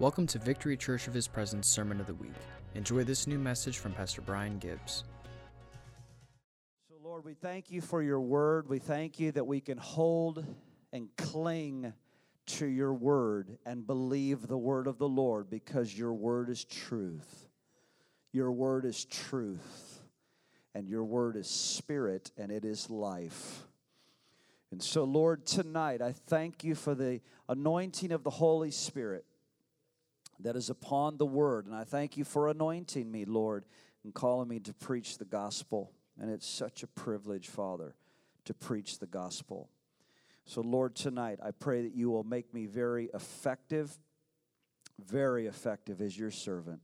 Welcome to Victory Church of His Presence Sermon of the Week. Enjoy this new message from Pastor Brian Gibbs. So, Lord, we thank you for your word. We thank you that we can hold and cling to your word and believe the word of the Lord because your word is truth. Your word is truth, and your word is spirit, and it is life. And so, Lord, tonight I thank you for the anointing of the Holy Spirit that is upon the word. And I thank you for anointing me, Lord, and calling me to preach the gospel. And it's such a privilege, Father, to preach the gospel. So, Lord, tonight I pray that you will make me very effective, very effective as your servant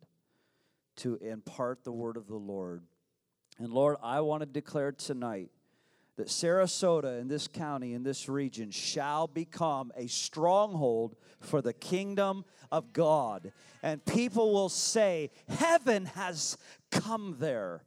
to impart the word of the Lord. And Lord, I want to declare tonight that Sarasota in this county, in this region, shall become a stronghold for the kingdom of God. And people will say, Heaven has come there.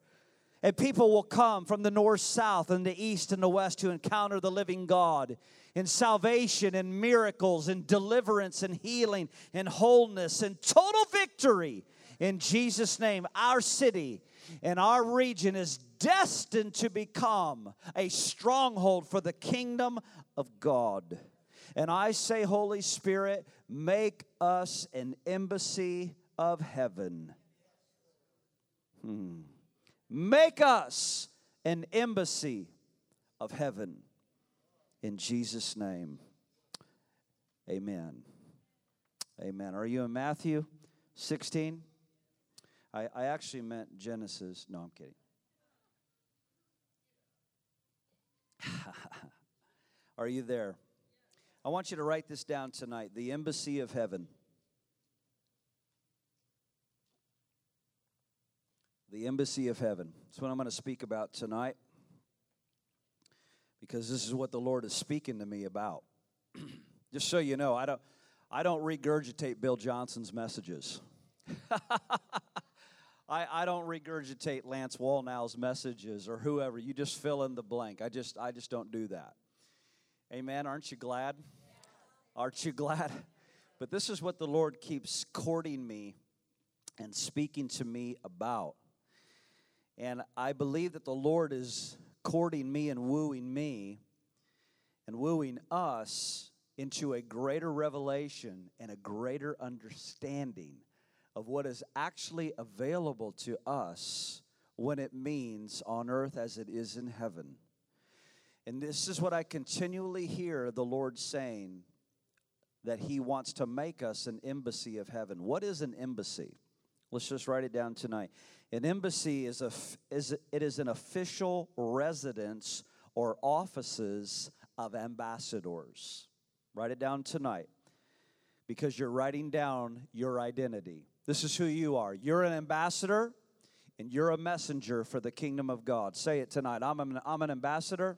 And people will come from the north, south, and the east and the west to encounter the living God in salvation and miracles and deliverance and healing and wholeness and total victory. In Jesus' name, our city and our region is destined to become a stronghold for the kingdom of God. And I say, Holy Spirit, make us an embassy of heaven. Hmm. Make us an embassy of heaven. In Jesus' name, amen. Amen. Are you in Matthew 16? I, I actually meant Genesis. No, I'm kidding. Are you there? I want you to write this down tonight the embassy of heaven. The embassy of heaven. That's what I'm going to speak about tonight because this is what the Lord is speaking to me about. Just so you know, I don't, I don't regurgitate Bill Johnson's messages. I, I don't regurgitate Lance Wallnau's messages or whoever. You just fill in the blank. I just I just don't do that. Amen. Aren't you glad? Aren't you glad? But this is what the Lord keeps courting me and speaking to me about. And I believe that the Lord is courting me and wooing me and wooing us into a greater revelation and a greater understanding of what is actually available to us when it means on earth as it is in heaven. And this is what I continually hear the Lord saying that He wants to make us an embassy of heaven. What is an embassy? Let's just write it down tonight. An embassy is a is it is an official residence or offices of ambassadors. Write it down tonight because you're writing down your identity. This is who you are. You're an ambassador and you're a messenger for the kingdom of God. Say it tonight. I'm an, I'm an ambassador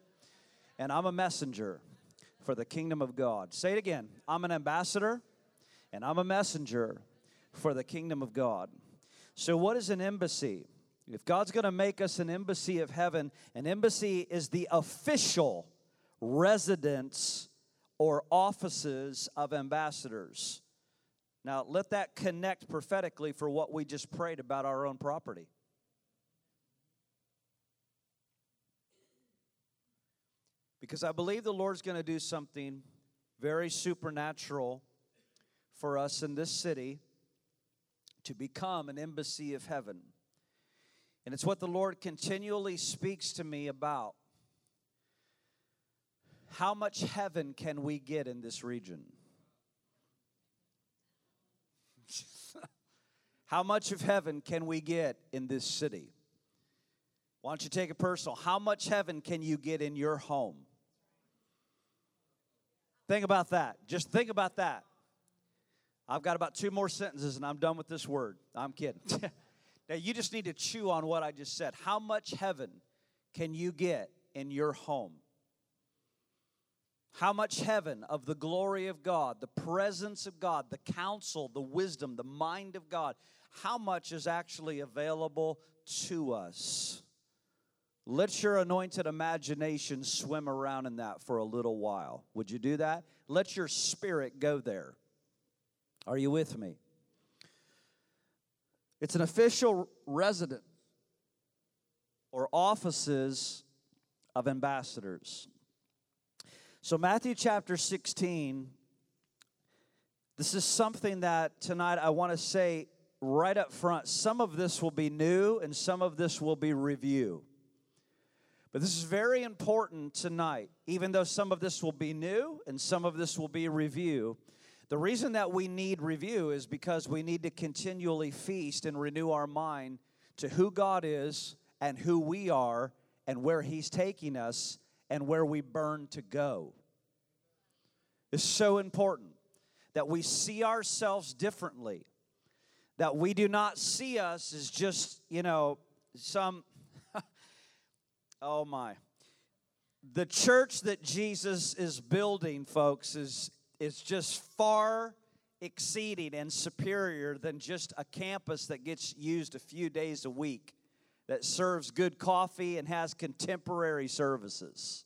and I'm a messenger for the kingdom of God. Say it again. I'm an ambassador and I'm a messenger for the kingdom of God. So, what is an embassy? If God's going to make us an embassy of heaven, an embassy is the official residence or offices of ambassadors. Now, let that connect prophetically for what we just prayed about our own property. Because I believe the Lord's going to do something very supernatural for us in this city to become an embassy of heaven. And it's what the Lord continually speaks to me about. How much heaven can we get in this region? How much of heaven can we get in this city? Why don't you take it personal? How much heaven can you get in your home? Think about that. Just think about that. I've got about two more sentences and I'm done with this word. I'm kidding. now, you just need to chew on what I just said. How much heaven can you get in your home? How much heaven of the glory of God, the presence of God, the counsel, the wisdom, the mind of God, how much is actually available to us? Let your anointed imagination swim around in that for a little while. Would you do that? Let your spirit go there. Are you with me? It's an official residence or offices of ambassadors. So, Matthew chapter 16, this is something that tonight I want to say right up front. Some of this will be new and some of this will be review. But this is very important tonight, even though some of this will be new and some of this will be review. The reason that we need review is because we need to continually feast and renew our mind to who God is and who we are and where He's taking us and where we burn to go. It's so important that we see ourselves differently, that we do not see us as just, you know, some, oh my. The church that Jesus is building, folks, is, is just far exceeding and superior than just a campus that gets used a few days a week that serves good coffee and has contemporary services.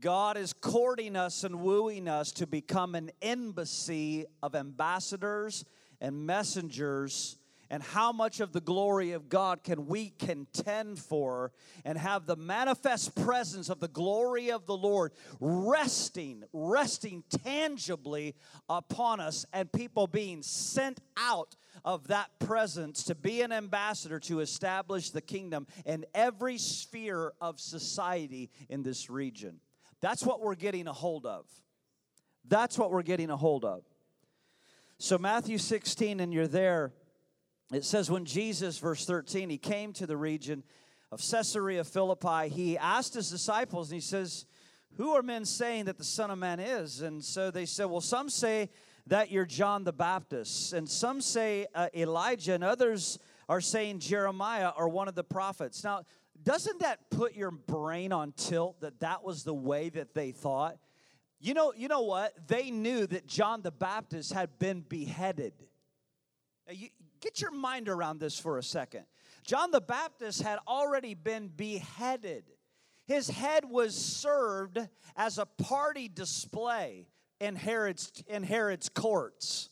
God is courting us and wooing us to become an embassy of ambassadors and messengers and how much of the glory of God can we contend for and have the manifest presence of the glory of the Lord resting, resting tangibly upon us, and people being sent out of that presence to be an ambassador to establish the kingdom in every sphere of society in this region. That's what we're getting a hold of. That's what we're getting a hold of. So, Matthew 16, and you're there it says, when Jesus, verse 13, he came to the region of Caesarea Philippi, he asked his disciples, and he says, Who are men saying that the Son of Man is? And so they said, Well, some say that you're John the Baptist, and some say uh, Elijah, and others are saying Jeremiah or one of the prophets. Now, doesn't that put your brain on tilt that that was the way that they thought? You know, you know what? They knew that John the Baptist had been beheaded. You, get your mind around this for a second. John the Baptist had already been beheaded. His head was served as a party display in Herod's, in Herod's courts.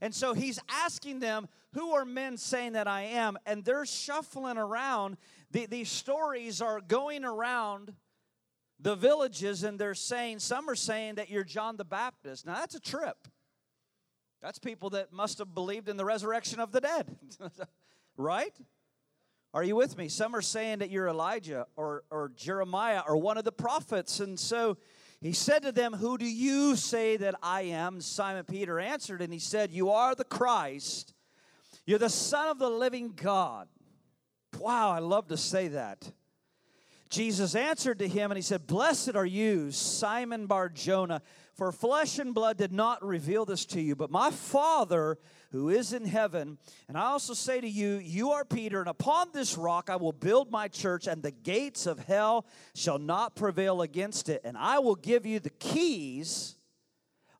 And so he's asking them, Who are men saying that I am? And they're shuffling around. The, these stories are going around the villages and they're saying, Some are saying that you're John the Baptist. Now that's a trip. That's people that must have believed in the resurrection of the dead, right? Are you with me? Some are saying that you're Elijah or, or Jeremiah or one of the prophets. And so he said to them, Who do you say that I am? Simon Peter answered, and he said, You are the Christ. You're the Son of the living God. Wow, I love to say that. Jesus answered to him and he said, Blessed are you, Simon Bar Jonah, for flesh and blood did not reveal this to you, but my Father who is in heaven. And I also say to you, You are Peter, and upon this rock I will build my church, and the gates of hell shall not prevail against it. And I will give you the keys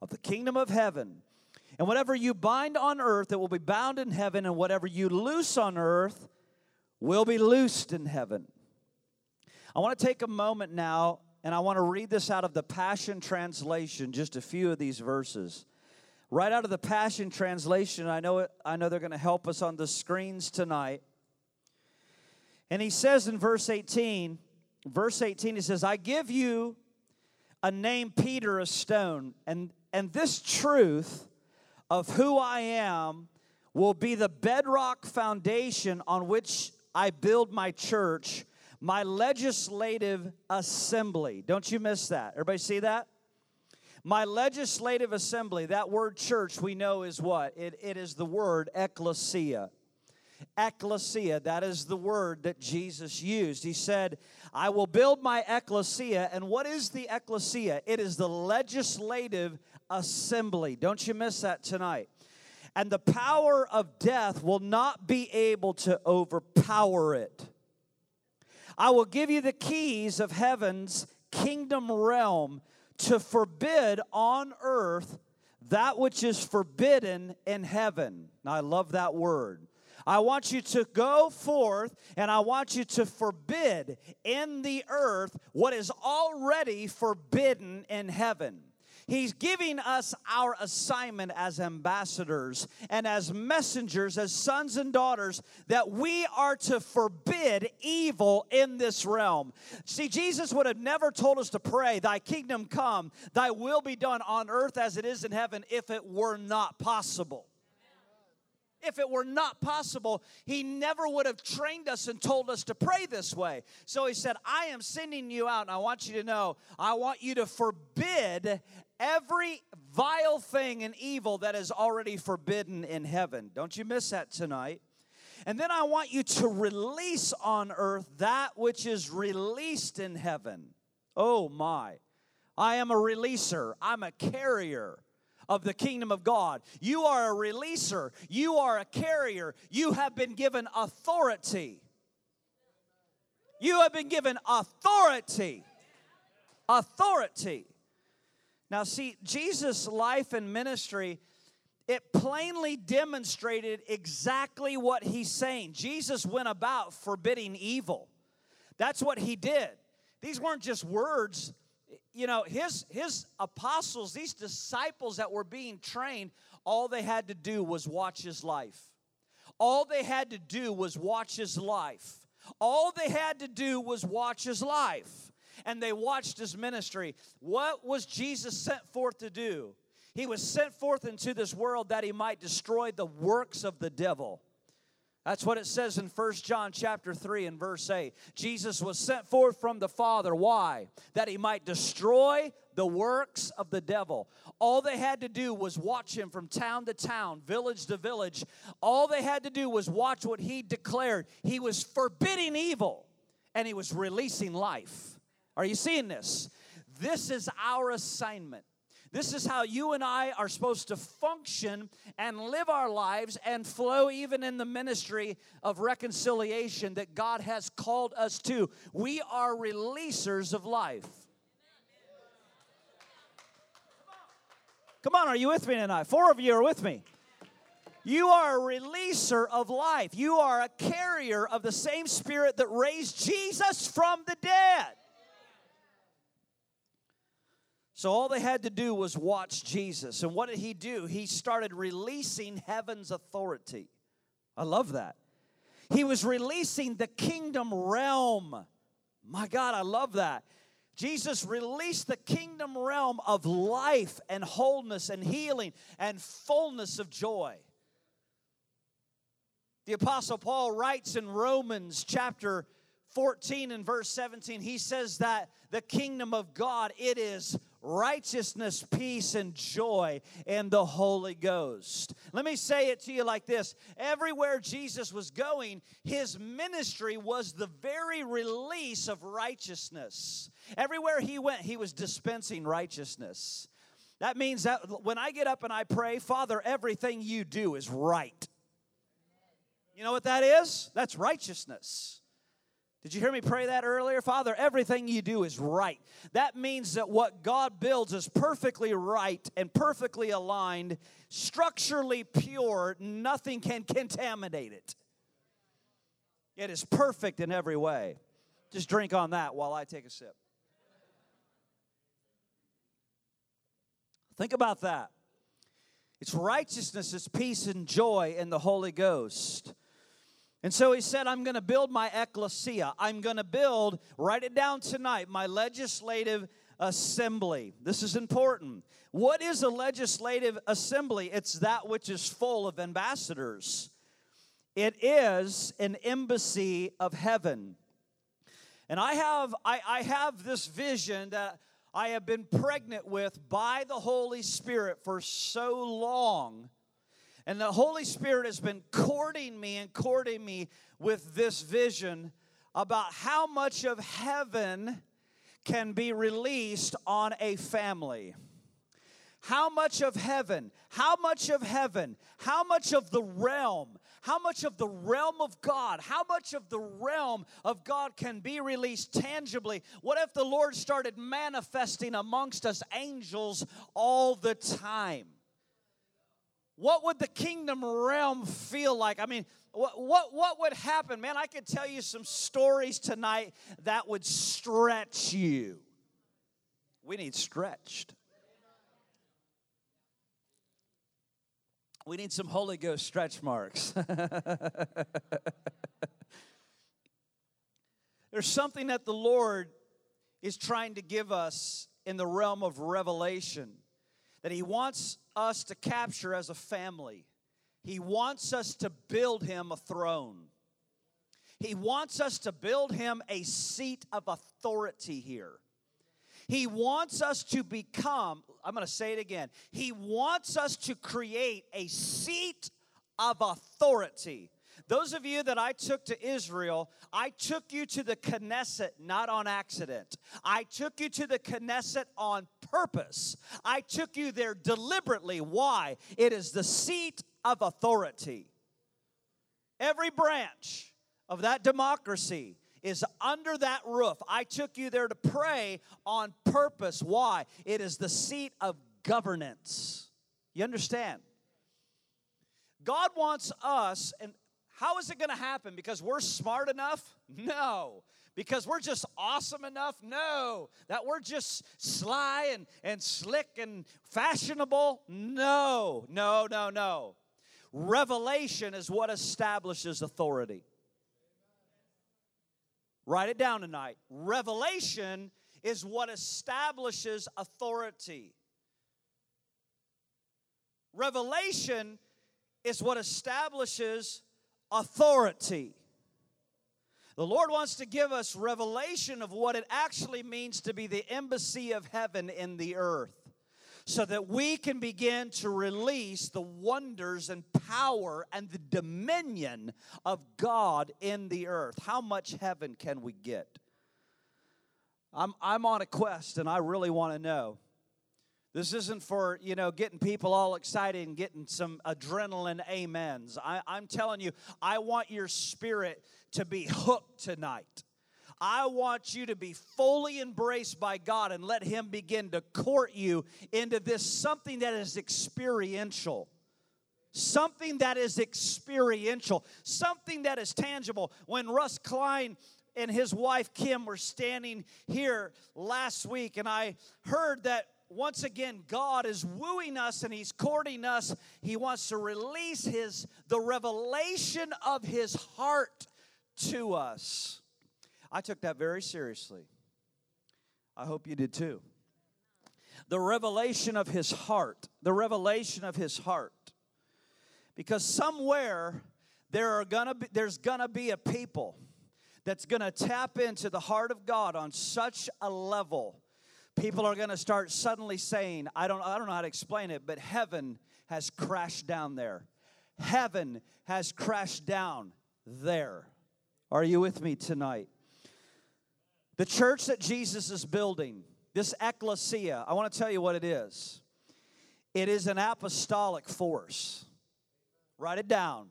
of the kingdom of heaven. And whatever you bind on earth, it will be bound in heaven, and whatever you loose on earth will be loosed in heaven. I want to take a moment now and I want to read this out of the Passion Translation, just a few of these verses. Right out of the Passion Translation, I know, it, I know they're going to help us on the screens tonight. And he says in verse 18, verse 18, he says, I give you a name, Peter, a stone, and, and this truth of who I am will be the bedrock foundation on which I build my church my legislative assembly. Don't you miss that. Everybody see that? My legislative assembly, that word church we know is what? It, it is the word ecclesia. Ecclesia, that is the word that Jesus used. He said, I will build my ecclesia. And what is the ecclesia? It is the legislative assembly. Don't you miss that tonight. And the power of death will not be able to overpower it. I will give you the keys of heaven's kingdom realm to forbid on earth that which is forbidden in heaven. Now, I love that word. I want you to go forth and I want you to forbid in the earth what is already forbidden in heaven. He's giving us our assignment as ambassadors and as messengers, as sons and daughters, that we are to forbid evil in this realm. See, Jesus would have never told us to pray, Thy kingdom come, Thy will be done on earth as it is in heaven, if it were not possible if it were not possible, he never would have trained us and told us to pray this way. So he said, I am sending you out, and I want you to know, I want you to forbid every vile thing and evil that is already forbidden in heaven. Don't you miss that tonight. And then I want you to release on earth that which is released in heaven. Oh my. I am a releaser, I'm a carrier of the kingdom of God. You are a releaser, you are a carrier, you have been given authority. You have been given authority. Authority. Now, see, Jesus' life and ministry, it plainly demonstrated exactly what he's saying. Jesus went about forbidding evil. That's what he did. These weren't just words, you know, his his apostles, these disciples that were being trained, all they had to do was watch his life. All they had to do was watch his life. All they had to do was watch his life. And they watched his ministry. What was Jesus sent forth to do? He was sent forth into this world that he might destroy the works of the devil. That's what it says in First John chapter 3 and verse 8. Jesus was sent forth from the Father. Why? That he might destroy the works of the devil. All they had to do was watch him from town to town, village to village. All they had to do was watch what he declared. He was forbidding evil and he was releasing life. Are you seeing this? This is our assignment. This is how you and I are supposed to function and live our lives and flow even in the ministry of reconciliation that God has called us to. We are releasers of life. Come on, are you with me tonight? Four of you are with me. You are a releaser of life. You are a carrier of the same spirit that raised Jesus from the dead. So all they had to do was watch Jesus. And what did he do? He started releasing heaven's authority. I love that. He was releasing the kingdom realm. My God, I love that. Jesus released the kingdom realm of life and wholeness and healing and fullness of joy. The Apostle Paul writes in Romans chapter 14 and verse 17, he says that the kingdom of God, it is righteousness, peace, and joy in the Holy Ghost. Let me say it to you like this everywhere Jesus was going, his ministry was the very release of righteousness. Everywhere he went, he was dispensing righteousness. That means that when I get up and I pray, Father, everything you do is right. You know what that is? That's righteousness. Did you hear me pray that earlier? Father, everything you do is right. That means that what God builds is perfectly right and perfectly aligned, structurally pure. Nothing can contaminate it. It is perfect in every way. Just drink on that while I take a sip. Think about that. It's righteousness, it's peace and joy in the Holy Ghost. And so he said, I'm going to build my ecclesia. I'm going to build, write it down tonight, my legislative assembly. This is important. What is a legislative assembly? It's that which is full of ambassadors, it is an embassy of heaven. And I have, I, I have this vision that I have been pregnant with by the Holy Spirit for so long and the Holy Spirit has been courting me and courting me with this vision about how much of heaven can be released on a family. How much of heaven, how much of heaven, how much of the realm, how much of the realm of God, how much of the realm of God can be released tangibly? What if the Lord started manifesting amongst us angels all the time? What would the kingdom realm feel like? I mean, what, what, what would happen? Man, I could tell you some stories tonight that would stretch you. We need stretched. We need some Holy Ghost stretch marks. There's something that the Lord is trying to give us in the realm of revelation that He wants us to capture as a family. He wants us to build Him a throne. He wants us to build Him a seat of authority here. He wants us to become, I'm going to say it again. He wants us to create a seat of authority. Those of you that I took to Israel, I took you to the Knesset not on accident. I took you to the Knesset on purpose. I took you there deliberately. Why? It is the seat of authority. Every branch of that democracy is under that roof. I took you there to pray on purpose. Why? It is the seat of governance. You understand? God wants us, and how is it going to happen? Because we're smart enough? No. Because we're just awesome enough? No. That we're just sly and, and slick and fashionable? No. No, no, no. Revelation is what establishes authority. Write it down tonight. Revelation is what establishes authority. Revelation is what establishes authority. The Lord wants to give us revelation of what it actually means to be the embassy of heaven in the earth so that we can begin to release the wonders and power and the dominion of God in the earth. How much heaven can we get? I'm, I'm on a quest and I really want to know. This isn't for, you know, getting people all excited and getting some adrenaline amens. I, I'm telling you, I want your spirit to be hooked tonight. I want you to be fully embraced by God and let Him begin to court you into this something that is experiential. Something that is experiential, something that is tangible. When Russ Klein and his wife Kim were standing here last week, and I heard that once again God is wooing us and He's courting us. He wants to release His the revelation of His heart to us. I took that very seriously. I hope you did too. The revelation of his heart, the revelation of his heart. Because somewhere there are gonna be, there's gonna be a people that's gonna tap into the heart of God on such a level. People are gonna start suddenly saying, I don't, I don't know how to explain it, but heaven has crashed down there. Heaven has crashed down there. Are you with me tonight? The church that Jesus is building, this ecclesia, I want to tell you what it is. It is an apostolic force. Write it down.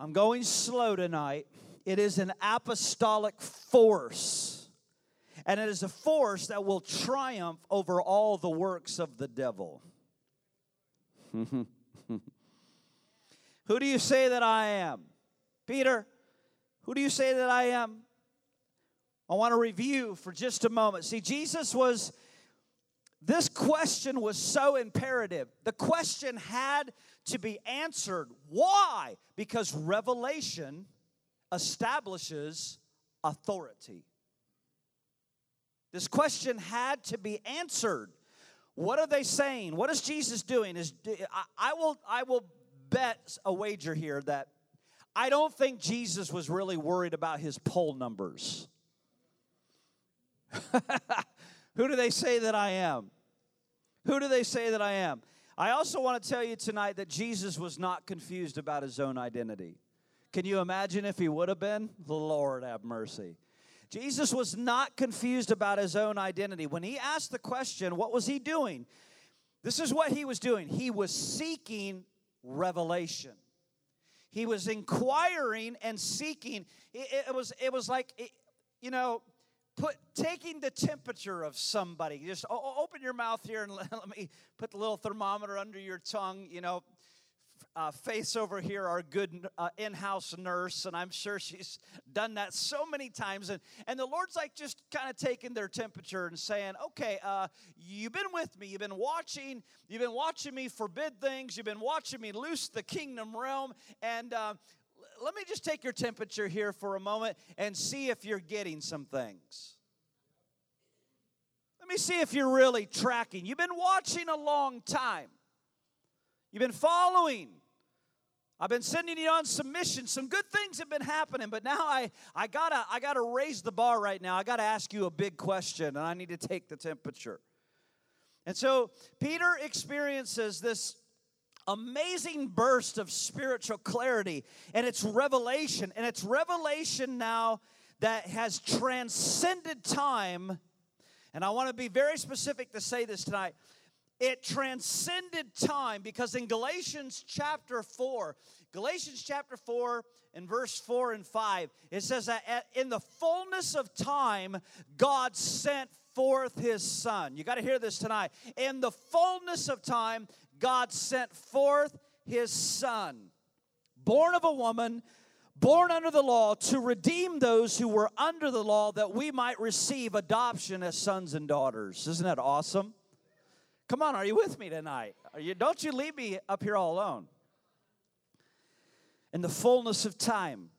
I'm going slow tonight. It is an apostolic force. And it is a force that will triumph over all the works of the devil. Who do you say that I am? Peter, who do you say that I am? I want to review for just a moment. See, Jesus was, this question was so imperative. The question had to be answered. Why? Because revelation establishes authority. This question had to be answered. What are they saying? What is Jesus doing? Is I will I will bet a wager here that I don't think Jesus was really worried about his poll numbers. Who do they say that I am? Who do they say that I am? I also want to tell you tonight that Jesus was not confused about his own identity. Can you imagine if he would have been? The Lord have mercy. Jesus was not confused about his own identity. When he asked the question, what was he doing? This is what he was doing. He was seeking revelation. He was inquiring and seeking. It, it was, it was like, it, you know, put taking the temperature of somebody. Just open your mouth here and let, let me put the little thermometer under your tongue. You know, uh, Faith's over here, our good uh, in house nurse, and I'm sure she's done that so many times. And, and the Lord's like just kind of taking their temperature and saying, okay, uh, you've been with me, you've been watching, you've been watching me forbid things, you've been watching me loose the kingdom realm, and uh, let me just take your temperature here for a moment and see if you're getting some things. Let me see if you're really tracking. You've been watching a long time. You've been following. I've been sending you on some missions. Some good things have been happening, but now I, I gotta I gotta raise the bar right now. I gotta ask you a big question, and I need to take the temperature. And so Peter experiences this amazing burst of spiritual clarity, and it's revelation, and it's revelation now that has transcended time. And I want to be very specific to say this tonight it transcended time because in Galatians chapter 4, Galatians chapter 4 and verse 4 and 5, it says that in the fullness of time, God sent forth his son. You got to hear this tonight. In the fullness of time, God sent forth his son, born of a woman, born under the law, to redeem those who were under the law that we might receive adoption as sons and daughters. Isn't that awesome? Come on, are you with me tonight? You, don't you leave me up here all alone. In the fullness of time.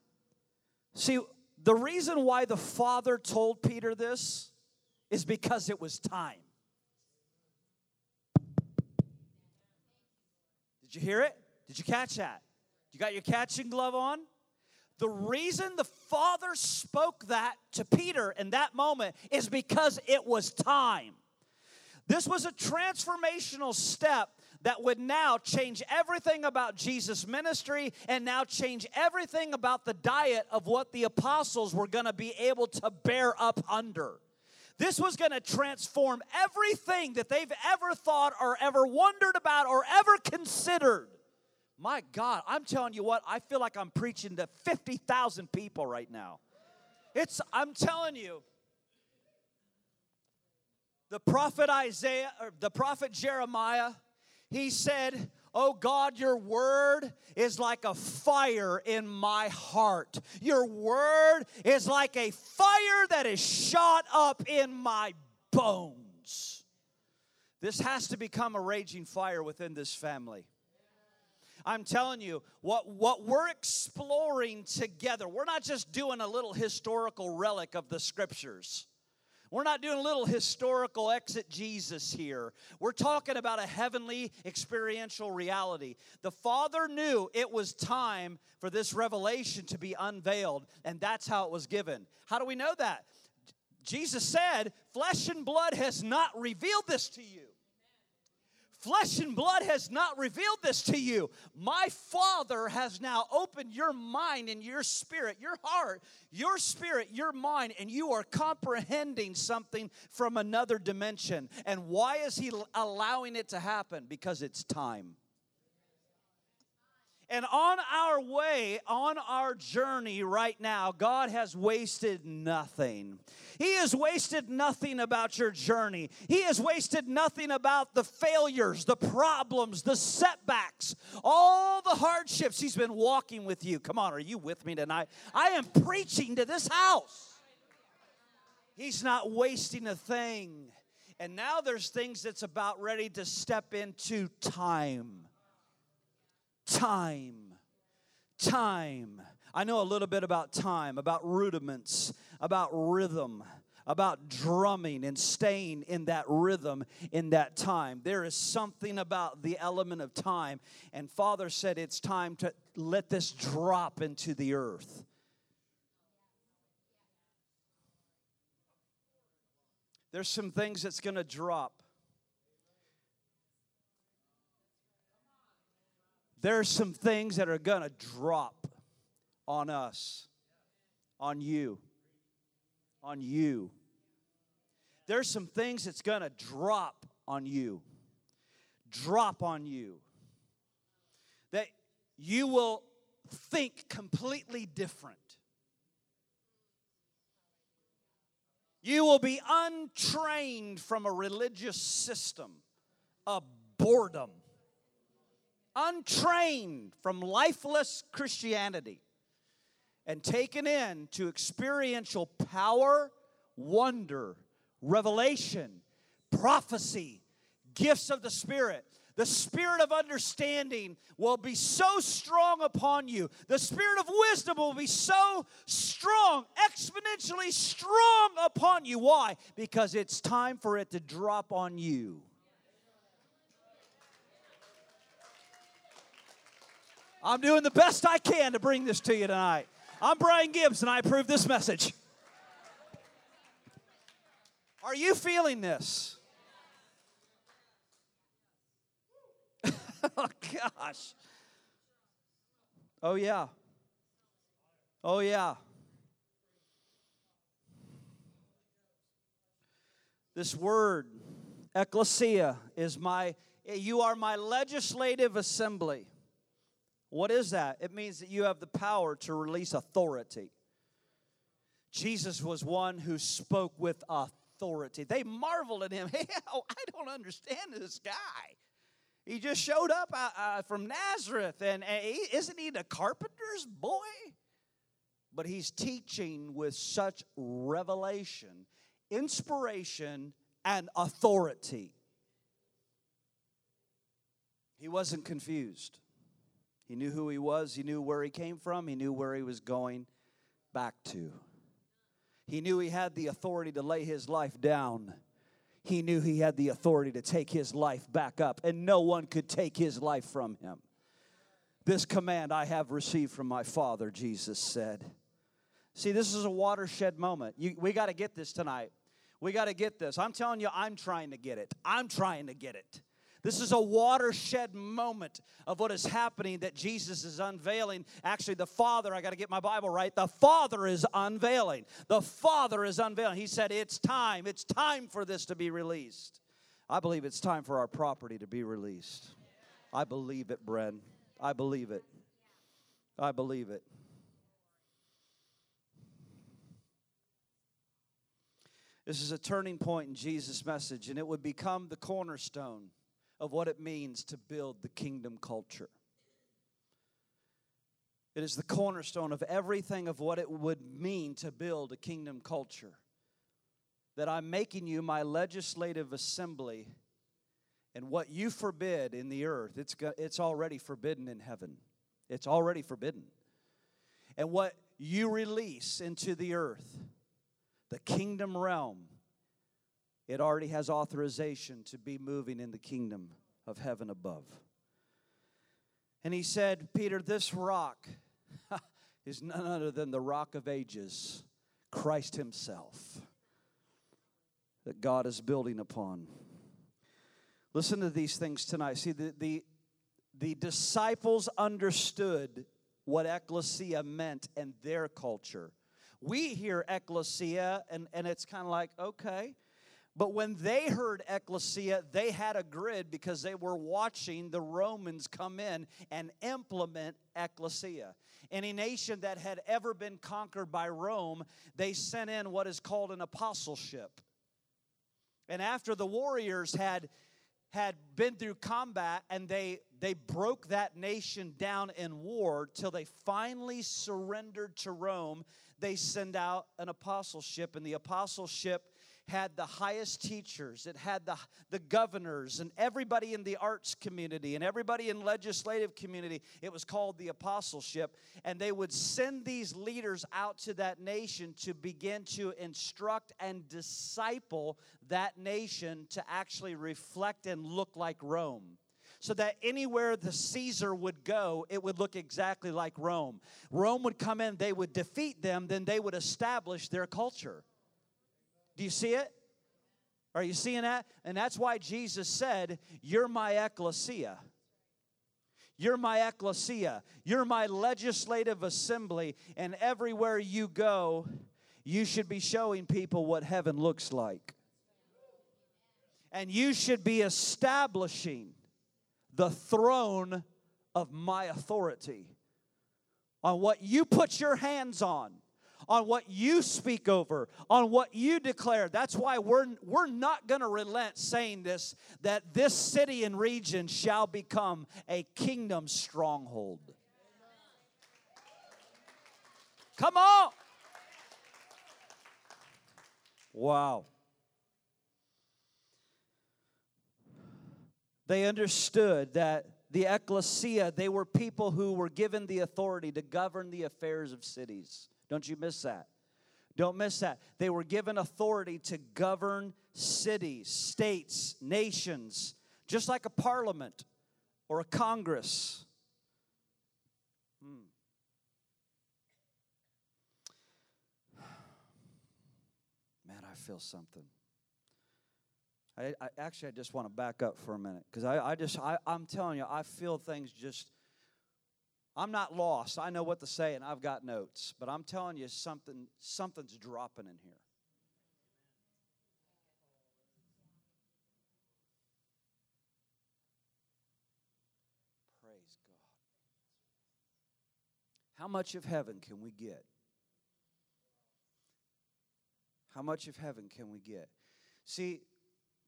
See, the reason why the Father told Peter this is because it was time. Did you hear it? Did you catch that? You got your catching glove on? The reason the Father spoke that to Peter in that moment is because it was time. This was a transformational step that would now change everything about Jesus' ministry and now change everything about the diet of what the apostles were going to be able to bear up under. This was going to transform everything that they've ever thought or ever wondered about or ever considered. My God, I'm telling you what, I feel like I'm preaching to 50,000 people right now. It's, I'm telling you, the prophet Isaiah, or the prophet Jeremiah, he said, Oh God, your word is like a fire in my heart. Your word is like a fire that is shot up in my bones. This has to become a raging fire within this family. I'm telling you, what, what we're exploring together, we're not just doing a little historical relic of the scriptures. We're not doing a little historical exegesis here. We're talking about a heavenly experiential reality. The Father knew it was time for this revelation to be unveiled, and that's how it was given. How do we know that? Jesus said, Flesh and blood has not revealed this to you. Flesh and blood has not revealed this to you. My Father has now opened your mind and your spirit, your heart, your spirit, your mind, and you are comprehending something from another dimension. And why is He allowing it to happen? Because it's time. And on our way, on our journey right now, God has wasted nothing. He has wasted nothing about your journey. He has wasted nothing about the failures, the problems, the setbacks, all the hardships. He's been walking with you. Come on, are you with me tonight? I am preaching to this house. He's not wasting a thing. And now there's things that's about ready to step into time time. Time. I know a little bit about time, about rudiments, about rhythm, about drumming and staying in that rhythm in that time. There is something about the element of time. And Father said it's time to let this drop into the earth. There's some things that's going to drop. There's some things that are going to drop on us, on you, on you. There's some things that's going to drop on you, drop on you, that you will think completely different. You will be untrained from a religious system, a boredom untrained from lifeless Christianity and taken in to experiential power, wonder, revelation, prophecy, gifts of the Spirit. The spirit of understanding will be so strong upon you. The spirit of wisdom will be so strong, exponentially strong upon you. Why? Because it's time for it to drop on you. I'm doing the best I can to bring this to you tonight. I'm Brian Gibbs, and I approve this message. Are you feeling this? oh, gosh. Oh, yeah. Oh, yeah. This word, ecclesia, is my, you are my legislative assembly. What is that? It means that you have the power to release authority. Jesus was one who spoke with authority. They marveled at him. Hey, I don't understand this guy. He just showed up uh, uh, from Nazareth, and, he, isn't he the carpenter's boy? But he's teaching with such revelation, inspiration, and authority. He wasn't confused. He knew who he was, he knew where he came from, he knew where he was going back to. He knew he had the authority to lay his life down he knew he had the authority to take his life back up, and no one could take his life from him. This command I have received from my Father, Jesus said. See, this is a watershed moment. You, we got to get this tonight. We got to get this. I'm telling you, I'm trying to get it. I'm trying to get it. This is a watershed moment of what is happening that Jesus is unveiling. Actually, the Father, I got to get my Bible right. The Father is unveiling. The Father is unveiling. He said, It's time. It's time for this to be released. I believe it's time for our property to be released. I believe it, Bren. I believe it. I believe it. This is a turning point in Jesus' message, and it would become the cornerstone of what it means to build the kingdom culture. It is the cornerstone of everything of what it would mean to build a kingdom culture. That I'm making you my legislative assembly, and what you forbid in the earth, it's, it's already forbidden in heaven. It's already forbidden. And what you release into the earth, the kingdom realm, it already has authorization to be moving in the kingdom of heaven above. And he said, Peter, this rock is none other than the rock of ages, Christ Himself, that God is building upon. Listen to these things tonight. See, the, the, the disciples understood what ecclesia meant in their culture. We hear ecclesia, and, and it's kind of like, okay, but when they heard ecclesia, they had a grid because they were watching the Romans come in and implement ecclesia. Any nation that had ever been conquered by Rome, they sent in what is called an apostleship. And after the warriors had had been through combat and they they broke that nation down in war till they finally surrendered to Rome, they send out an apostleship and the apostleship had the highest teachers, it had the, the governors and everybody in the arts community and everybody in legislative community. It was called the apostleship. And they would send these leaders out to that nation to begin to instruct and disciple that nation to actually reflect and look like Rome so that anywhere the Caesar would go, it would look exactly like Rome. Rome would come in, they would defeat them, then they would establish their culture. Do you see it? Are you seeing that? And that's why Jesus said, You're my ecclesia. You're my ecclesia. You're my legislative assembly. And everywhere you go, you should be showing people what heaven looks like. And you should be establishing the throne of my authority on what you put your hands on on what you speak over, on what you declare. That's why we're, we're not going to relent saying this that this city and region shall become a kingdom stronghold. Come on. Wow. They understood that the ecclesia, they were people who were given the authority to govern the affairs of cities. Don't you miss that. Don't miss that. They were given authority to govern cities, states, nations, just like a parliament or a congress. Hmm. Man, I feel something. I, I, actually I just want to back up for a minute because I, I just I, I'm telling you I feel things just I'm not lost. I know what to say and I've got notes, but I'm telling you something something's dropping in here. Praise God. How much of heaven can we get? How much of heaven can we get? See,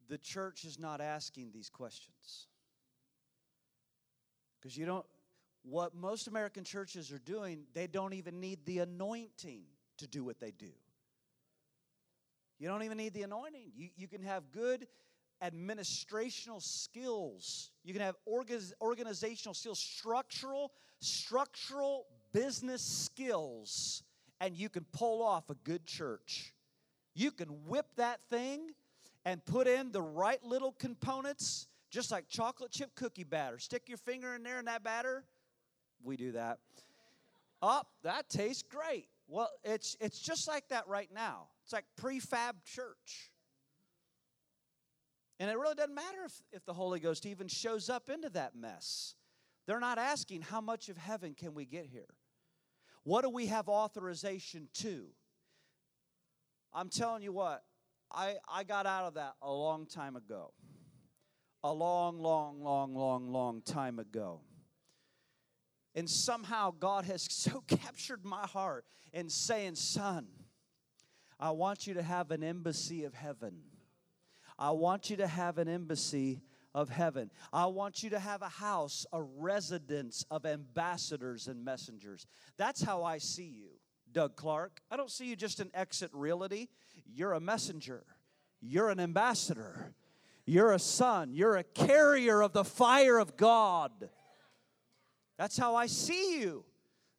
the church is not asking these questions. Because you don't, what most American churches are doing, they don't even need the anointing to do what they do. You don't even need the anointing. You, you can have good administrational skills. You can have organizational skills, structural, structural business skills, and you can pull off a good church. You can whip that thing and put in the right little components, just like chocolate chip cookie batter. Stick your finger in there in that batter. We do that. Oh, that tastes great. Well, it's it's just like that right now. It's like prefab church. And it really doesn't matter if, if the Holy Ghost even shows up into that mess. They're not asking how much of heaven can we get here? What do we have authorization to? I'm telling you what, I, I got out of that a long time ago. A long, long, long, long, long time ago. And somehow God has so captured my heart in saying, Son, I want you to have an embassy of heaven. I want you to have an embassy of heaven. I want you to have a house, a residence of ambassadors and messengers. That's how I see you, Doug Clark. I don't see you just an exit reality. You're a messenger, you're an ambassador, you're a son, you're a carrier of the fire of God. That's how I see you.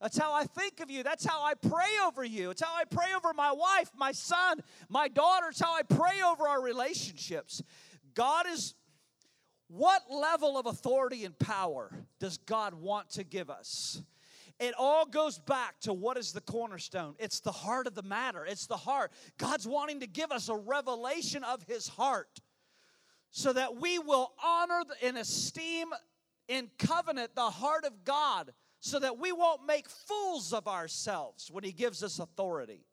That's how I think of you. That's how I pray over you. It's how I pray over my wife, my son, my daughter. It's how I pray over our relationships. God is, what level of authority and power does God want to give us? It all goes back to what is the cornerstone. It's the heart of the matter. It's the heart. God's wanting to give us a revelation of His heart so that we will honor and esteem in covenant the heart of God so that we won't make fools of ourselves when He gives us authority.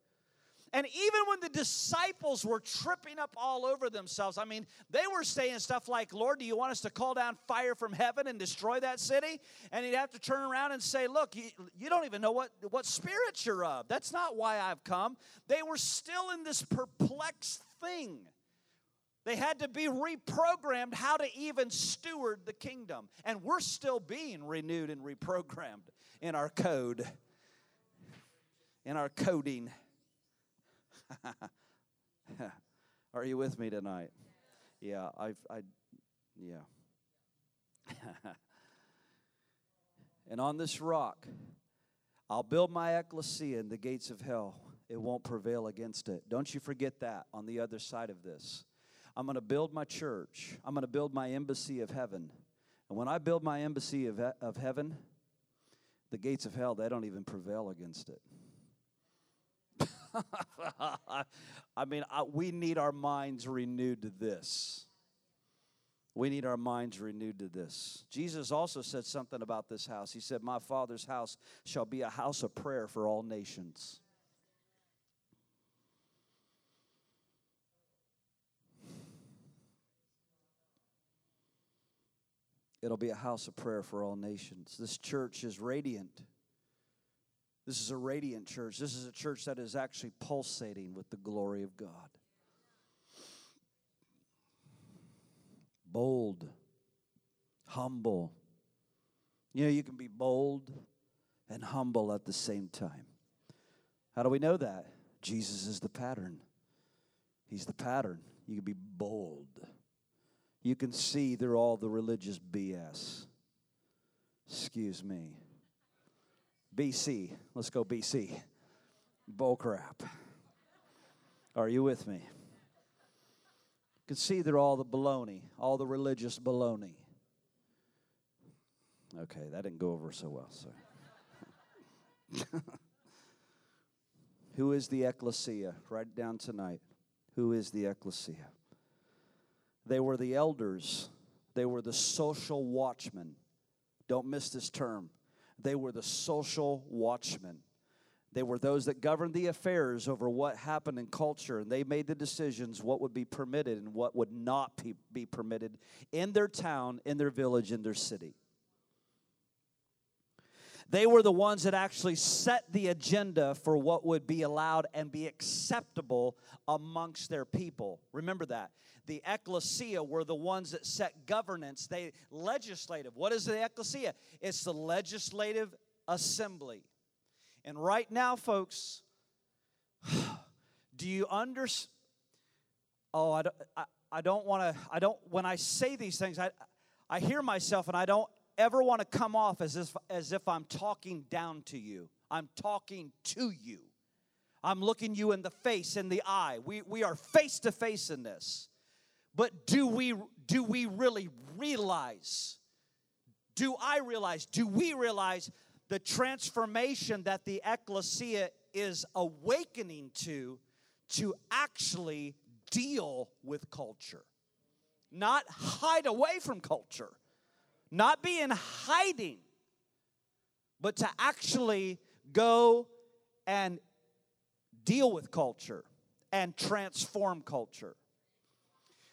And even when the disciples were tripping up all over themselves, I mean, they were saying stuff like, Lord, do you want us to call down fire from heaven and destroy that city? And he'd have to turn around and say, Look, you, you don't even know what, what spirit you're of. That's not why I've come. They were still in this perplexed thing. They had to be reprogrammed how to even steward the kingdom. And we're still being renewed and reprogrammed in our code, in our coding. Are you with me tonight? Yeah, I've, I, yeah. and on this rock, I'll build my ecclesia in the gates of hell. It won't prevail against it. Don't you forget that on the other side of this. I'm going to build my church. I'm going to build my embassy of heaven. And when I build my embassy of, of heaven, the gates of hell, they don't even prevail against it. I mean, I, we need our minds renewed to this. We need our minds renewed to this. Jesus also said something about this house. He said, My Father's house shall be a house of prayer for all nations. It'll be a house of prayer for all nations. This church is radiant. This is a radiant church. This is a church that is actually pulsating with the glory of God. Bold, humble. You know, you can be bold and humble at the same time. How do we know that? Jesus is the pattern. He's the pattern. You can be bold. You can see they're all the religious BS. Excuse me. BC. Let's go BC. Bull crap. Are you with me? You can see they're all the baloney, all the religious baloney. Okay, that didn't go over so well, sir. Who is the ecclesia? Write it down tonight. Who is the ecclesia? They were the elders, they were the social watchmen. Don't miss this term. They were the social watchmen. They were those that governed the affairs over what happened in culture, and they made the decisions what would be permitted and what would not be permitted in their town, in their village, in their city. They were the ones that actually set the agenda for what would be allowed and be acceptable amongst their people. Remember that. The ecclesia were the ones that set governance. They legislative. What is the ecclesia? It's the legislative assembly. And right now, folks, do you understand? Oh, I don't, I, I don't want to, I don't, when I say these things, I, I hear myself and I don't ever want to come off as if, as if I'm talking down to you. I'm talking to you. I'm looking you in the face, in the eye. We, we are face to face in this. But do we, do we really realize? Do I realize? Do we realize the transformation that the ecclesia is awakening to to actually deal with culture? Not hide away from culture not be in hiding, but to actually go and deal with culture and transform culture.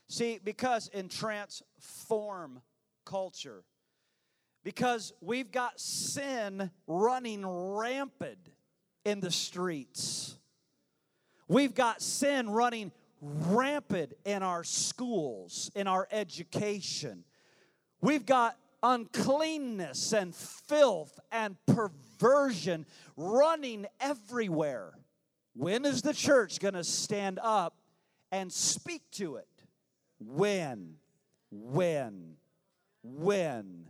See, because in transform culture, because we've got sin running rampant in the streets. We've got sin running rampant in our schools, in our education. We've got uncleanness and filth and perversion running everywhere. When is the church going to stand up and speak to it? When? When? When?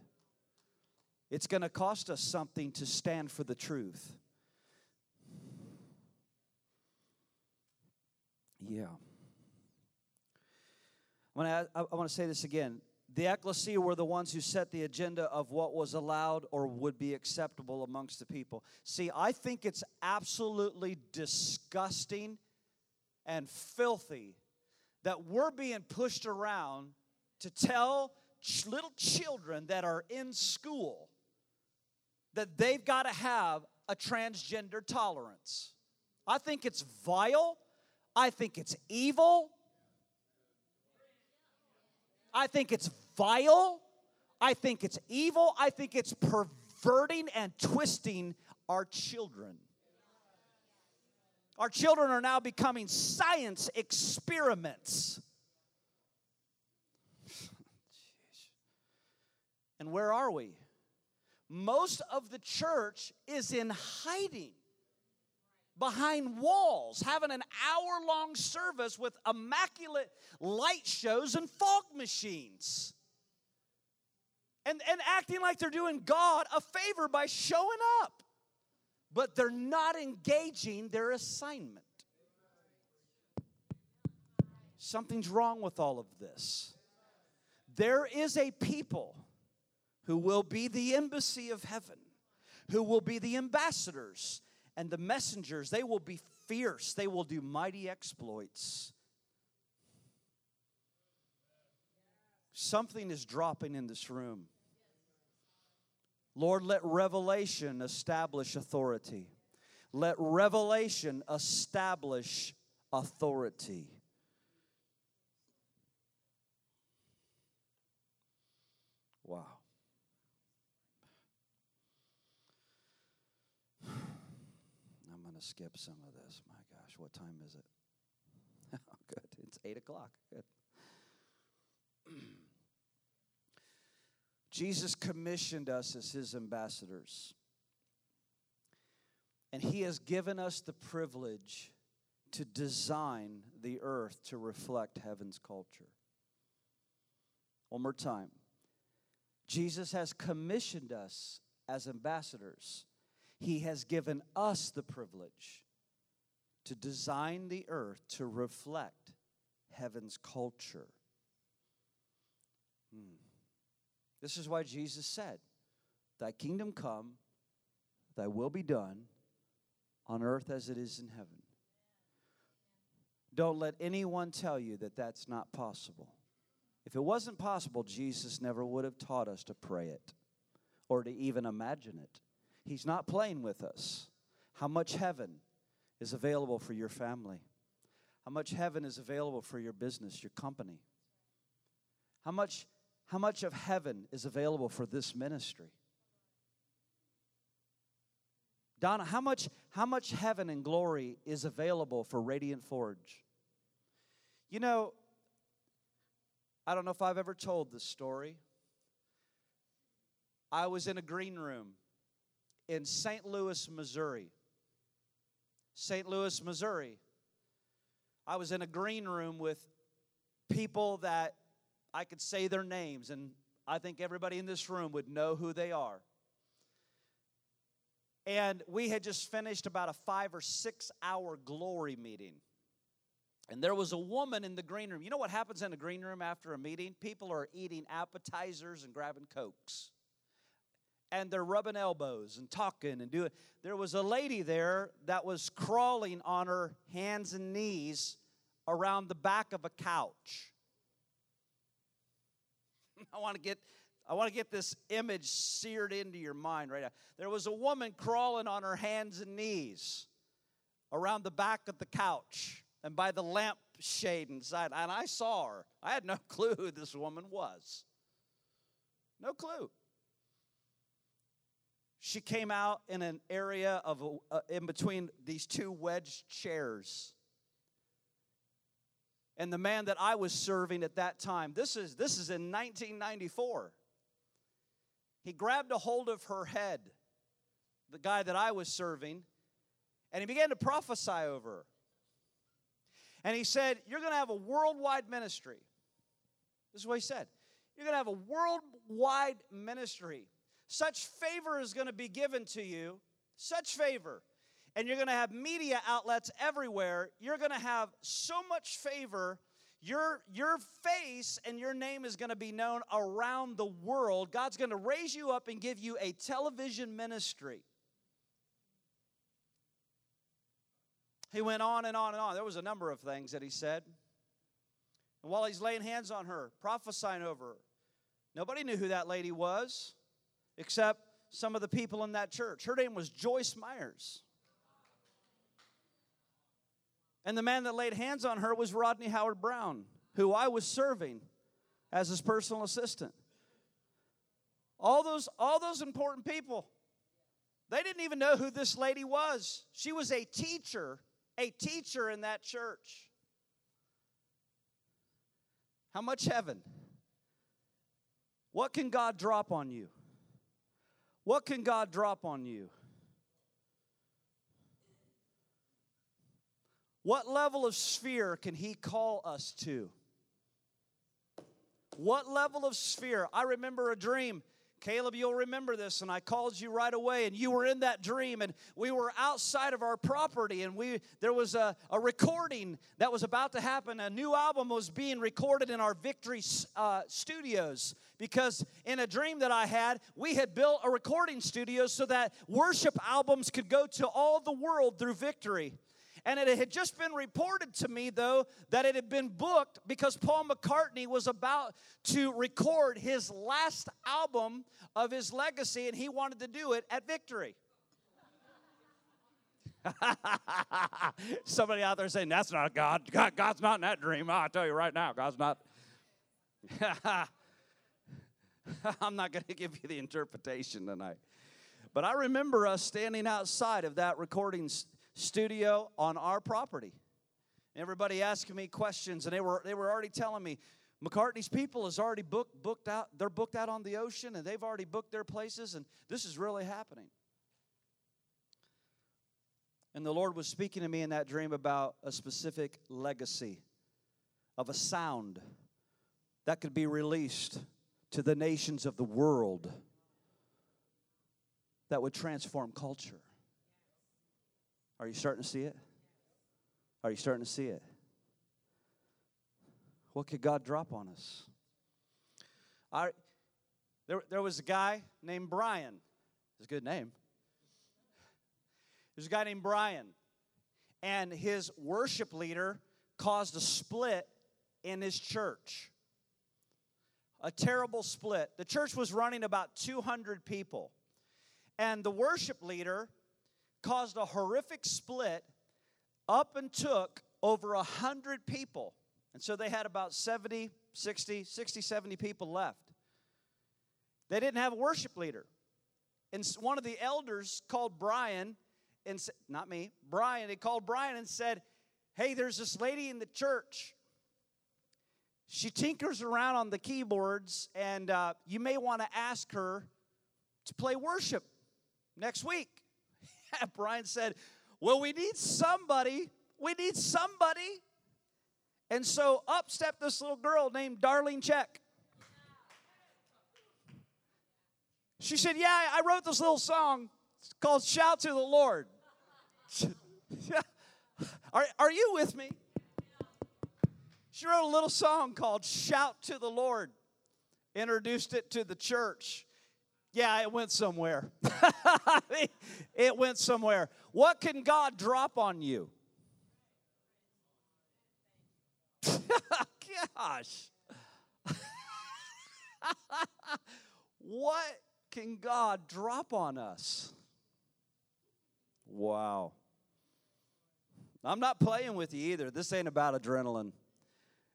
It's going to cost us something to stand for the truth. Yeah. I want to say this again. The ecclesia were the ones who set the agenda of what was allowed or would be acceptable amongst the people. See, I think it's absolutely disgusting and filthy that we're being pushed around to tell ch- little children that are in school that they've got to have a transgender tolerance. I think it's vile. I think it's evil. I think it's vile. I think it's evil. I think it's perverting and twisting our children. Our children are now becoming science experiments. and where are we? Most of the church is in hiding behind walls, having an hour long service with immaculate light shows and fog machines. And, and acting like they're doing God a favor by showing up. But they're not engaging their assignment. Something's wrong with all of this. There is a people who will be the embassy of heaven, who will be the ambassadors and the messengers, they will be fierce. They will do mighty exploits. Something is dropping in this room. Lord, let revelation establish authority. Let revelation establish authority. Wow. To skip some of this. My gosh, what time is it? Oh, good. It's 8 o'clock. Good. Jesus commissioned us as his ambassadors. And he has given us the privilege to design the earth to reflect heaven's culture. One more time. Jesus has commissioned us as ambassadors. He has given us the privilege to design the earth to reflect heaven's culture. Hmm. This is why Jesus said, Thy kingdom come, thy will be done on earth as it is in heaven. Don't let anyone tell you that that's not possible. If it wasn't possible, Jesus never would have taught us to pray it or to even imagine it. He's not playing with us. How much heaven is available for your family? How much heaven is available for your business, your company? How much, how much of heaven is available for this ministry? Donna, how much, how much heaven and glory is available for Radiant Forge? You know, I don't know if I've ever told this story. I was in a green room in St. Louis, Missouri. St. Louis, Missouri. I was in a green room with people that I could say their names, and I think everybody in this room would know who they are. And we had just finished about a five or six hour glory meeting. And there was a woman in the green room. You know what happens in a green room after a meeting? People are eating appetizers and grabbing cokes. And they're rubbing elbows and talking and doing. There was a lady there that was crawling on her hands and knees around the back of a couch. I want to get I want to get this image seared into your mind right now. There was a woman crawling on her hands and knees around the back of the couch and by the lamp shade inside, and I saw her. I had no clue who this woman was. No clue. She came out in an area of uh, in between these two wedged chairs. And the man that I was serving at that time, this is this is in 1994. He grabbed a hold of her head, the guy that I was serving, and he began to prophesy over her. And he said, You're going to have a worldwide ministry. This is what he said. You're going to have a worldwide ministry. Such favor is going to be given to you, such favor. And you're going to have media outlets everywhere. You're going to have so much favor your, your face and your name is going to be known around the world. God's going to raise you up and give you a television ministry. He went on and on and on. There was a number of things that he said. And while he's laying hands on her, prophesying over her, nobody knew who that lady was except some of the people in that church. Her name was Joyce Myers. And the man that laid hands on her was Rodney Howard-Browne, who I was serving as his personal assistant. All those, all those important people, they didn't even know who this lady was. She was a teacher, a teacher in that church. How much heaven? What can God drop on you? What can God drop on you? What level of sphere can He call us to? What level of sphere? I remember a dream. Caleb, you'll remember this, and I called you right away, and you were in that dream, and we were outside of our property, and we there was a, a recording that was about to happen. A new album was being recorded in our Victory uh, studios because in a dream that I had, we had built a recording studio so that worship albums could go to all the world through Victory. And it had just been reported to me, though, that it had been booked because Paul McCartney was about to record his last album of his legacy, and he wanted to do it at Victory. Somebody out there saying, That's not God. God. God's not in that dream. I'll tell you right now, God's not. I'm not going to give you the interpretation tonight. But I remember us standing outside of that recording studio on our property. Everybody asking me questions, and they were they were already telling me McCartney's people is already booked booked out. They're booked out on the ocean, and they've already booked their places, and this is really happening. And the Lord was speaking to me in that dream about a specific legacy of a sound that could be released to the nations of the world that would transform culture. Are you starting to see it? Are you starting to see it? What could God drop on us? I, there, there was a guy named Brian. It's a good name. There's a guy named Brian, and his worship leader caused a split in his church. A terrible split. The church was running about 200 people, and the worship leader caused a horrific split up and took over a 100 people. And so they had about 70, 60, 60, 70 people left. They didn't have a worship leader. And one of the elders called Brian and not me, Brian, he called Brian and said, Hey, there's this lady in the church. She tinkers around on the keyboards, and uh, you may want to ask her to play worship next week. Brian said, Well, we need somebody. We need somebody. And so up stepped this little girl named Darlene Zschech. She said, Yeah, I wrote this little song called Shout to the Lord. are, are you with me? She wrote a little song called Shout to the Lord, introduced it to the church. Yeah, it went somewhere. it went somewhere. What can God drop on you? Gosh. what can God drop on us? Wow. I'm not playing with you either. This ain't about adrenaline.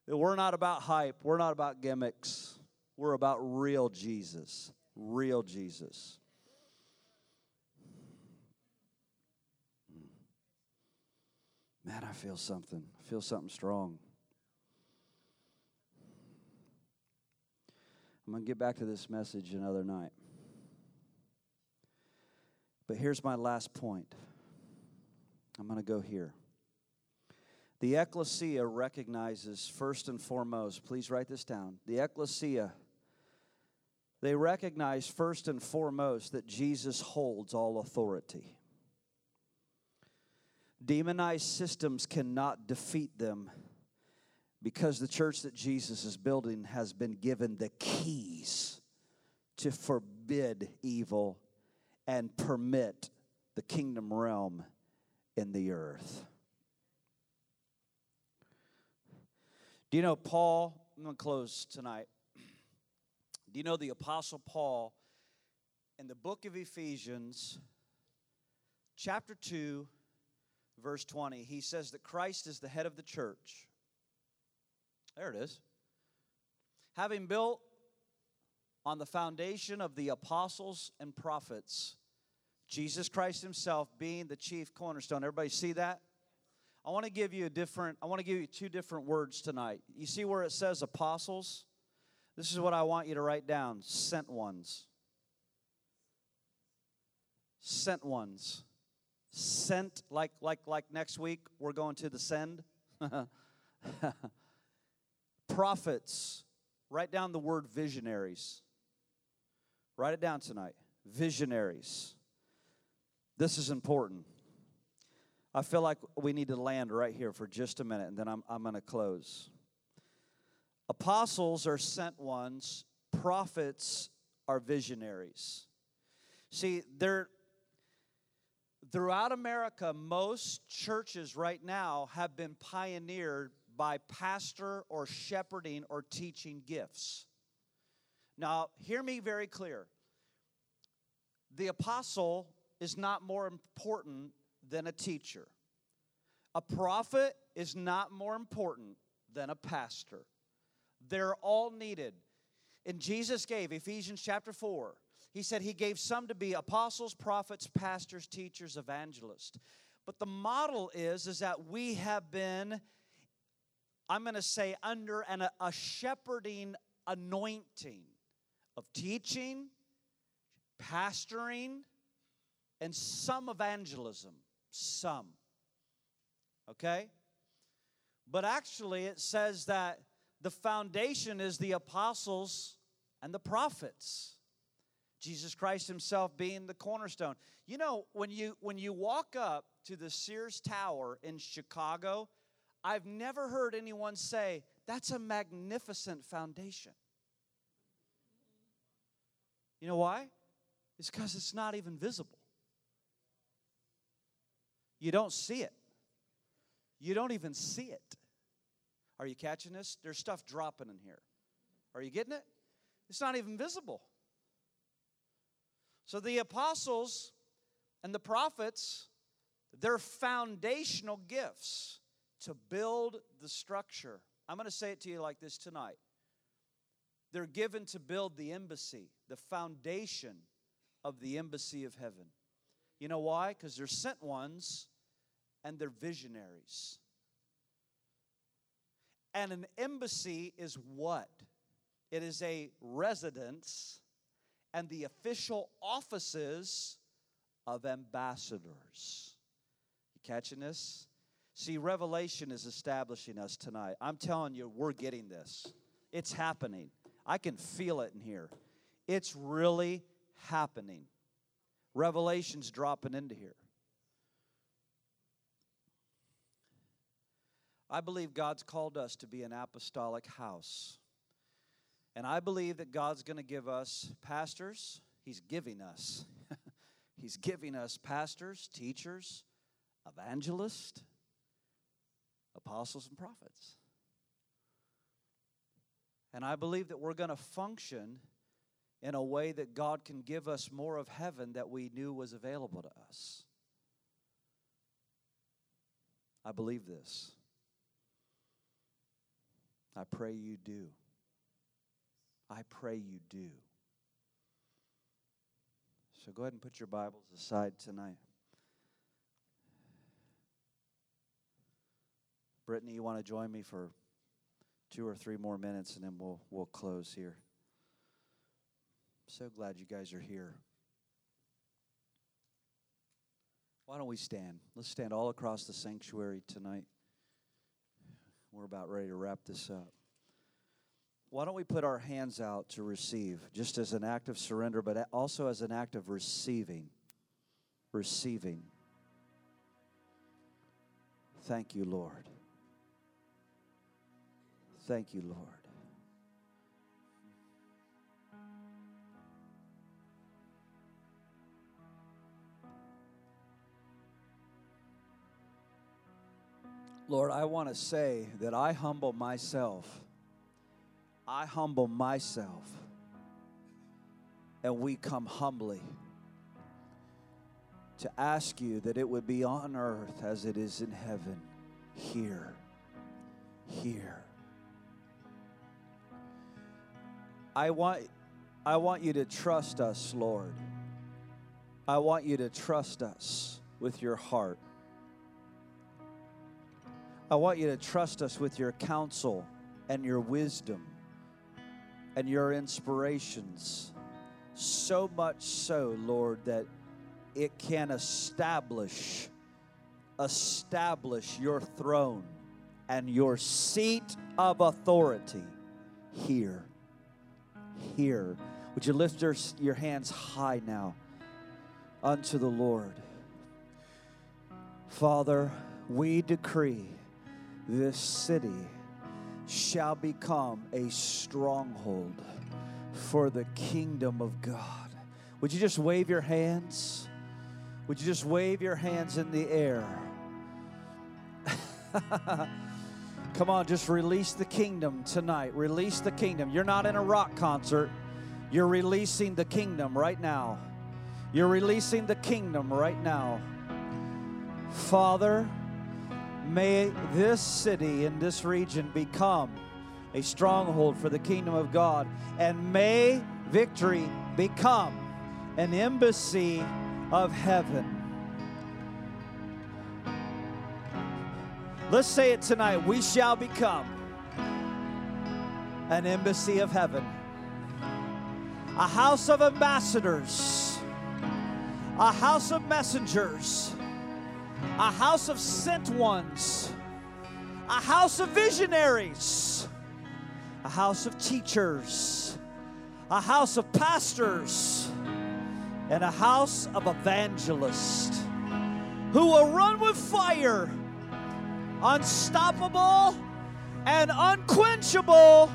We're not about hype. We're not about gimmicks. We're about real Jesus. Real Jesus. Man, I feel something. I feel something strong. I'm going to get back to this message another night. But here's my last point. I'm going to go here. The ecclesia recognizes first and foremost, please write this down. The ecclesia, they recognize first and foremost that Jesus holds all authority. Demonized systems cannot defeat them because the church that Jesus is building has been given the keys to forbid evil and permit the kingdom realm in the earth. Do you know Paul? I'm going to close tonight. Do you know the Apostle Paul in the book of Ephesians, chapter 2, verse 20? He says that Christ is the head of the church. There it is. Having built on the foundation of the apostles and prophets, Jesus Christ Himself being the chief cornerstone. Everybody see that? I want to give you a different, I want to give you two different words tonight. You see where it says apostles? This is what I want you to write down sent ones. Sent ones. Sent, like, like, like next week, we're going to the send. Prophets. Write down the word visionaries. Write it down tonight. Visionaries. This is important. I feel like we need to land right here for just a minute, and then I'm, I'm going to close. Apostles are sent ones, prophets are visionaries. See, there throughout America, most churches right now have been pioneered by pastor or shepherding or teaching gifts. Now, hear me very clear. The apostle is not more important than a teacher. A prophet is not more important than a pastor. They're all needed. And Jesus gave, Ephesians chapter 4, he said he gave some to be apostles, prophets, pastors, teachers, evangelists. But the model is is that we have been I'm going to say under an, a shepherding anointing of teaching, pastoring, and some evangelism. Some. Okay? But actually, it says that the foundation is the apostles and the prophets. Jesus Christ himself being the cornerstone. You know, when you when you walk up to the Sears Tower in Chicago, I've never heard anyone say, that's a magnificent foundation. You know why? It's because it's not even visible. You don't see it. You don't even see it. Are you catching this? There's stuff dropping in here. Are you getting it? It's not even visible. So the apostles and the prophets, they're foundational gifts to build the structure. I'm going to say it to you like this tonight. They're given to build the embassy, the foundation of the embassy of heaven. You know why? Because they're sent ones and they're visionaries. And an embassy is what? It is a residence and the official offices of ambassadors. You catching this? See, Revelation is establishing us tonight. I'm telling you, we're getting this. It's happening. I can feel it in here. It's really happening. Revelation's dropping into here. I believe God's called us to be an apostolic house. And I believe that God's going to give us pastors. He's giving us. He's giving us pastors, teachers, evangelists, apostles and prophets. And I believe that we're going to function in a way that God can give us more of heaven that we knew was available to us. I believe this. I pray you do. I pray you do. So go ahead and put your Bibles aside tonight. Brittany, you want to join me for two or three more minutes and then we'll, we'll close here. So glad you guys are here. Why don't we stand? Let's stand all across the sanctuary tonight. We're about ready to wrap this up. Why don't we put our hands out to receive, just as an act of surrender, but also as an act of receiving? Receiving. Thank you, Lord. Thank you, Lord. Lord, I want to say that I humble myself. I humble myself. And we come humbly to ask you that it would be on earth as it is in heaven, here, here. I want, I want you to trust us, Lord. I want you to trust us with your heart. I want you to trust us with your counsel and your wisdom and your inspirations. So much so, Lord, that it can establish establish your throne and your seat of authority here here. Would you lift your, your hands high now unto the Lord? Father, we decree this city shall become a stronghold for the kingdom of God. Would you just wave your hands? Would you just wave your hands in the air? Come on, just release the kingdom tonight. Release the kingdom. You're not in a rock concert, you're releasing the kingdom right now. You're releasing the kingdom right now. Father, may this city and this region become a stronghold for the kingdom of God, and may victory become an embassy of heaven. Let's say it tonight. We shall become an embassy of heaven, a house of ambassadors, a house of messengers, a house of sent ones, a house of visionaries, a house of teachers, a house of pastors, and a house of evangelists who will run with fire, unstoppable and unquenchable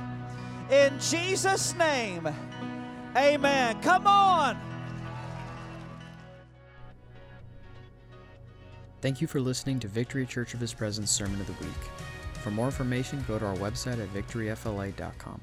in Jesus' name. Amen. Come on. Thank you for listening to Victory Church of His Presence Sermon of the Week. For more information, go to our website at victoryfla.com.